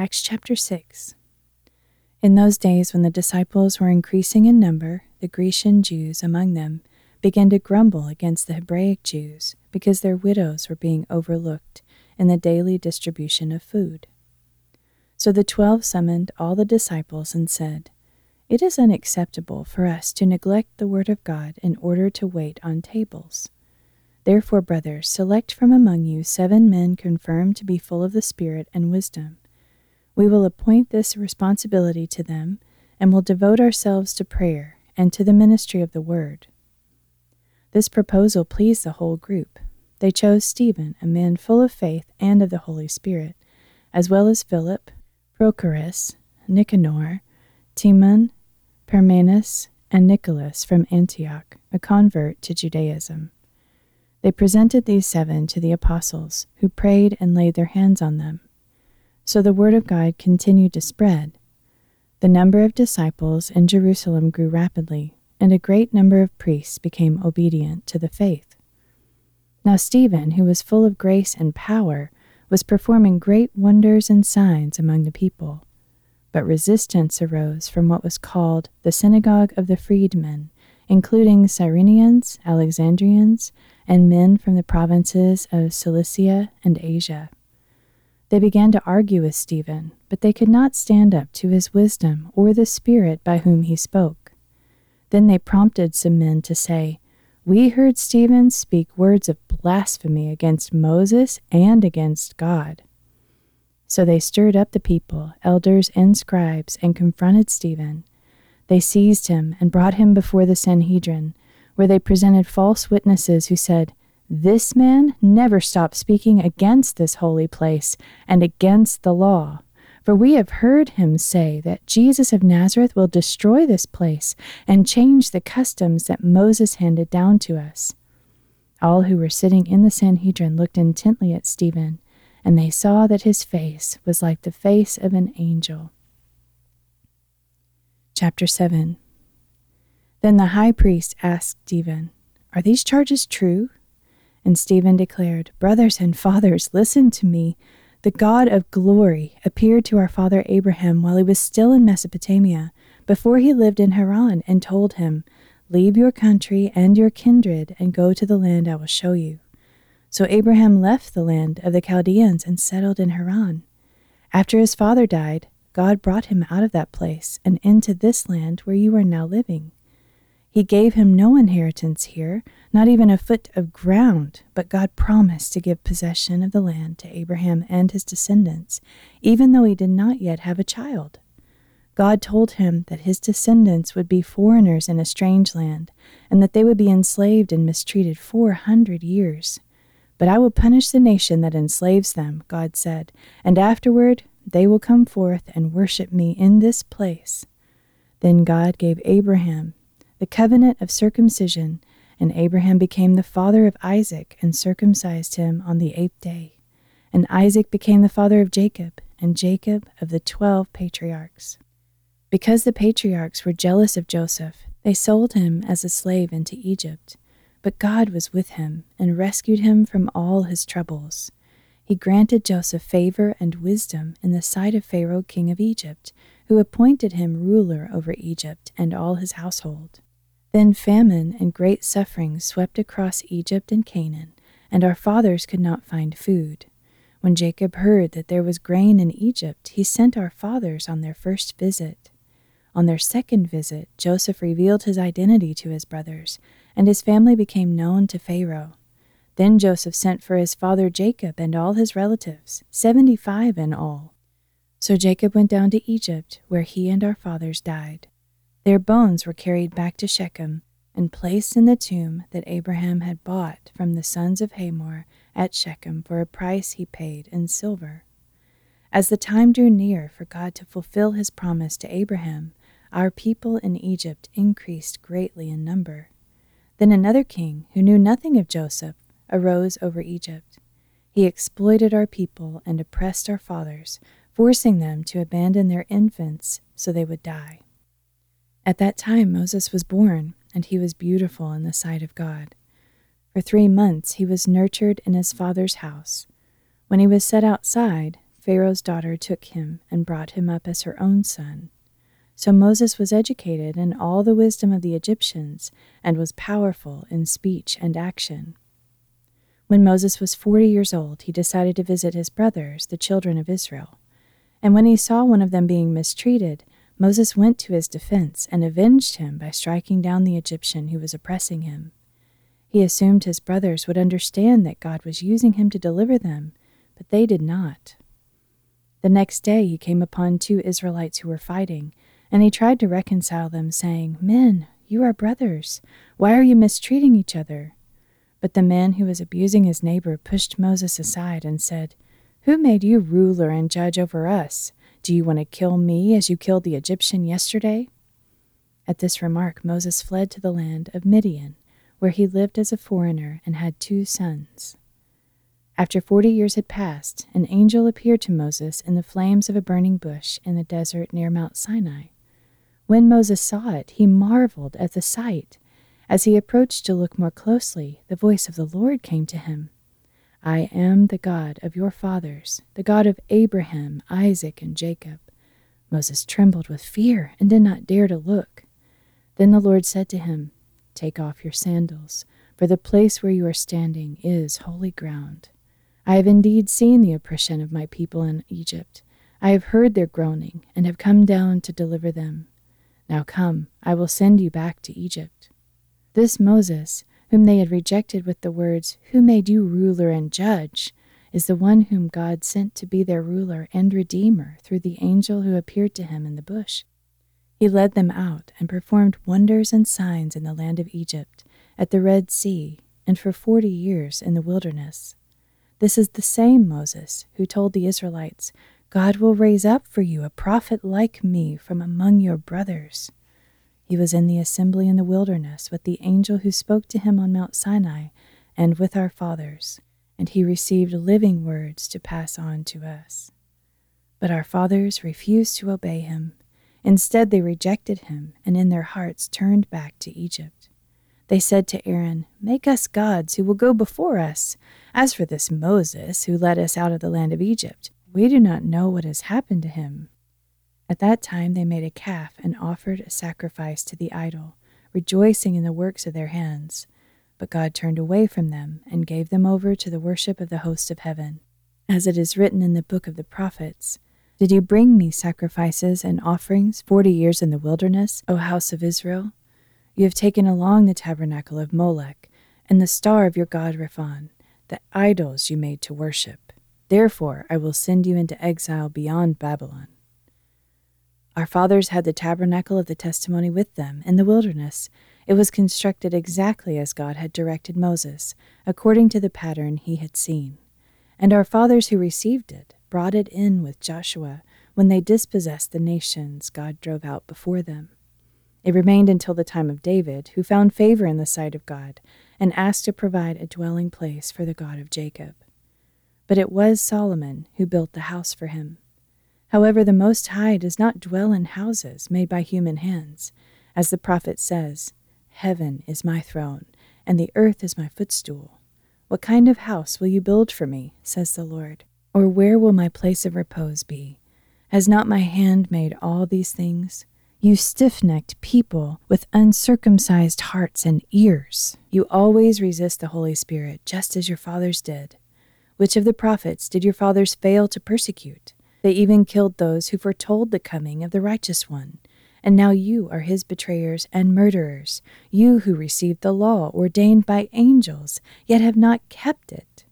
Acts chapter 6. In those days, when the disciples were increasing in number, the Grecian Jews among them began to grumble against the Hebraic Jews because their widows were being overlooked in the daily distribution of food. So the twelve summoned all the disciples and said, It is unacceptable for us to neglect the word of God in order to wait on tables. Therefore, brothers, select from among you seven men confirmed to be full of the Spirit and wisdom. We will appoint this responsibility to them and will devote ourselves to prayer and to the ministry of the word. This proposal pleased the whole group. They chose Stephen, a man full of faith and of the Holy Spirit, as well as Philip, Prochorus, Nicanor, Timon, Parmenas, and Nicholas from Antioch, a convert to Judaism. They presented these seven to the apostles, who prayed and laid their hands on them. So the word of God continued to spread. The number of disciples in Jerusalem grew rapidly, and a great number of priests became obedient to the faith. Now Stephen, who was full of grace and power, was performing great wonders and signs among the people. But resistance arose from what was called the synagogue of the freedmen, including Cyrenians, Alexandrians, and men from the provinces of Cilicia and Asia. They began to argue with Stephen, but they could not stand up to his wisdom or the Spirit by whom he spoke. Then they prompted some men to say, We heard Stephen speak words of blasphemy against Moses and against God. So they stirred up the people, elders and scribes, and confronted Stephen. They seized him and brought him before the Sanhedrin, where they presented false witnesses who said, This man never stopped speaking against this holy place and against the law. For we have heard him say that Jesus of Nazareth will destroy this place and change the customs that Moses handed down to us. All who were sitting in the Sanhedrin looked intently at Stephen, and they saw that his face was like the face of an angel. Chapter 7 Then the high priest asked Stephen, Are these charges true? And Stephen declared, Brothers and fathers, listen to me. The God of glory appeared to our father Abraham while he was still in Mesopotamia, before he lived in Haran, and told him, Leave your country and your kindred and go to the land I will show you. So Abraham left the land of the Chaldeans and settled in Haran. After his father died, God brought him out of that place and into this land where you are now living. He gave him no inheritance here, not even a foot of ground, but God promised to give possession of the land to Abraham and his descendants, even though he did not yet have a child. God told him that his descendants would be foreigners in a strange land, and that they would be enslaved and mistreated four hundred years. But I will punish the nation that enslaves them, God said, and afterward they will come forth and worship me in this place. Then God gave Abraham the covenant of circumcision, and Abraham became the father of Isaac and circumcised him on the eighth day. And Isaac became the father of Jacob, and Jacob of the twelve patriarchs. Because the patriarchs were jealous of Joseph, they sold him as a slave into Egypt. But God was with him and rescued him from all his troubles. He granted Joseph favor and wisdom in the sight of Pharaoh, king of Egypt, who appointed him ruler over Egypt and all his household. Then famine and great suffering swept across Egypt and Canaan, and our fathers could not find food. When Jacob heard that there was grain in Egypt, he sent our fathers on their first visit. On their second visit, Joseph revealed his identity to his brothers, and his family became known to Pharaoh. Then Joseph sent for his father Jacob and all his relatives, seventy five in all. So Jacob went down to Egypt, where he and our fathers died. Their bones were carried back to Shechem and placed in the tomb that Abraham had bought from the sons of Hamor at Shechem for a price he paid in silver. As the time drew near for God to fulfill his promise to Abraham, our people in Egypt increased greatly in number. Then another king, who knew nothing of Joseph, arose over Egypt. He exploited our people and oppressed our fathers, forcing them to abandon their infants so they would die. At that time Moses was born, and he was beautiful in the sight of God. For three months he was nurtured in his father's house. When he was set outside, Pharaoh's daughter took him and brought him up as her own son. So Moses was educated in all the wisdom of the Egyptians and was powerful in speech and action. When Moses was forty years old, he decided to visit his brothers, the children of Israel. And when he saw one of them being mistreated, Moses went to his defense and avenged him by striking down the Egyptian who was oppressing him. He assumed his brothers would understand that God was using him to deliver them, but they did not. The next day he came upon two Israelites who were fighting, and he tried to reconcile them, saying, Men, you are brothers. Why are you mistreating each other? But the man who was abusing his neighbor pushed Moses aside and said, Who made you ruler and judge over us? Do you want to kill me as you killed the Egyptian yesterday? At this remark, Moses fled to the land of Midian, where he lived as a foreigner and had two sons. After forty years had passed, an angel appeared to Moses in the flames of a burning bush in the desert near Mount Sinai. When Moses saw it, he marveled at the sight as he approached to look more closely, the voice of the Lord came to him I am the God of your fathers, the God of Abraham, Isaac, and Jacob. Moses trembled with fear and did not dare to look. Then the Lord said to him, Take off your sandals, for the place where you are standing is holy ground. I have indeed seen the oppression of my people in Egypt. I have heard their groaning, and have come down to deliver them. Now come, I will send you back to Egypt. This Moses, whom they had rejected with the words, Who made you ruler and judge? is the one whom God sent to be their ruler and redeemer through the angel who appeared to him in the bush. He led them out and performed wonders and signs in the land of Egypt, at the Red Sea, and for forty years in the wilderness. This is the same Moses who told the Israelites, God will raise up for you a prophet like me from among your brothers. He was in the assembly in the wilderness with the angel who spoke to him on Mount Sinai and with our fathers, and he received living words to pass on to us. But our fathers refused to obey him. Instead, they rejected him and in their hearts turned back to Egypt. They said to Aaron, Make us gods who will go before us. As for this Moses, who led us out of the land of Egypt, we do not know what has happened to him. At that time they made a calf and offered a sacrifice to the idol, rejoicing in the works of their hands. But God turned away from them and gave them over to the worship of the host of heaven. As it is written in the book of the prophets Did you bring me sacrifices and offerings forty years in the wilderness, O house of Israel? You have taken along the tabernacle of Molech and the star of your god Rephan, the idols you made to worship. Therefore I will send you into exile beyond Babylon. Our fathers had the tabernacle of the testimony with them in the wilderness. It was constructed exactly as God had directed Moses, according to the pattern he had seen. And our fathers who received it brought it in with Joshua when they dispossessed the nations God drove out before them. It remained until the time of David, who found favor in the sight of God and asked to provide a dwelling place for the God of Jacob. But it was Solomon who built the house for him. However, the Most High does not dwell in houses made by human hands. As the prophet says, Heaven is my throne, and the earth is my footstool. What kind of house will you build for me, says the Lord? Or where will my place of repose be? Has not my hand made all these things? You stiff necked people with uncircumcised hearts and ears, you always resist the Holy Spirit, just as your fathers did. Which of the prophets did your fathers fail to persecute? They even killed those who foretold the coming of the righteous one. And now you are his betrayers and murderers, you who received the law ordained by angels, yet have not kept it.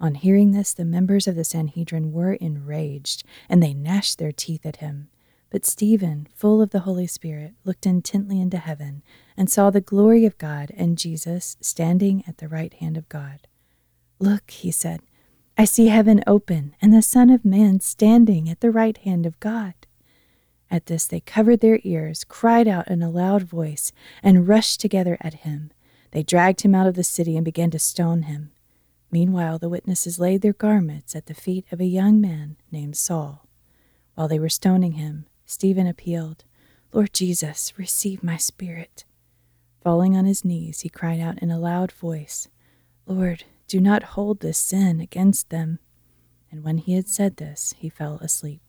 On hearing this, the members of the Sanhedrin were enraged, and they gnashed their teeth at him. But Stephen, full of the Holy Spirit, looked intently into heaven and saw the glory of God and Jesus standing at the right hand of God. Look, he said, I see heaven open and the Son of Man standing at the right hand of God. At this they covered their ears, cried out in a loud voice, and rushed together at him. They dragged him out of the city and began to stone him. Meanwhile, the witnesses laid their garments at the feet of a young man named Saul. While they were stoning him, Stephen appealed, Lord Jesus, receive my spirit. Falling on his knees, he cried out in a loud voice, Lord, do not hold this sin against them. And when he had said this, he fell asleep.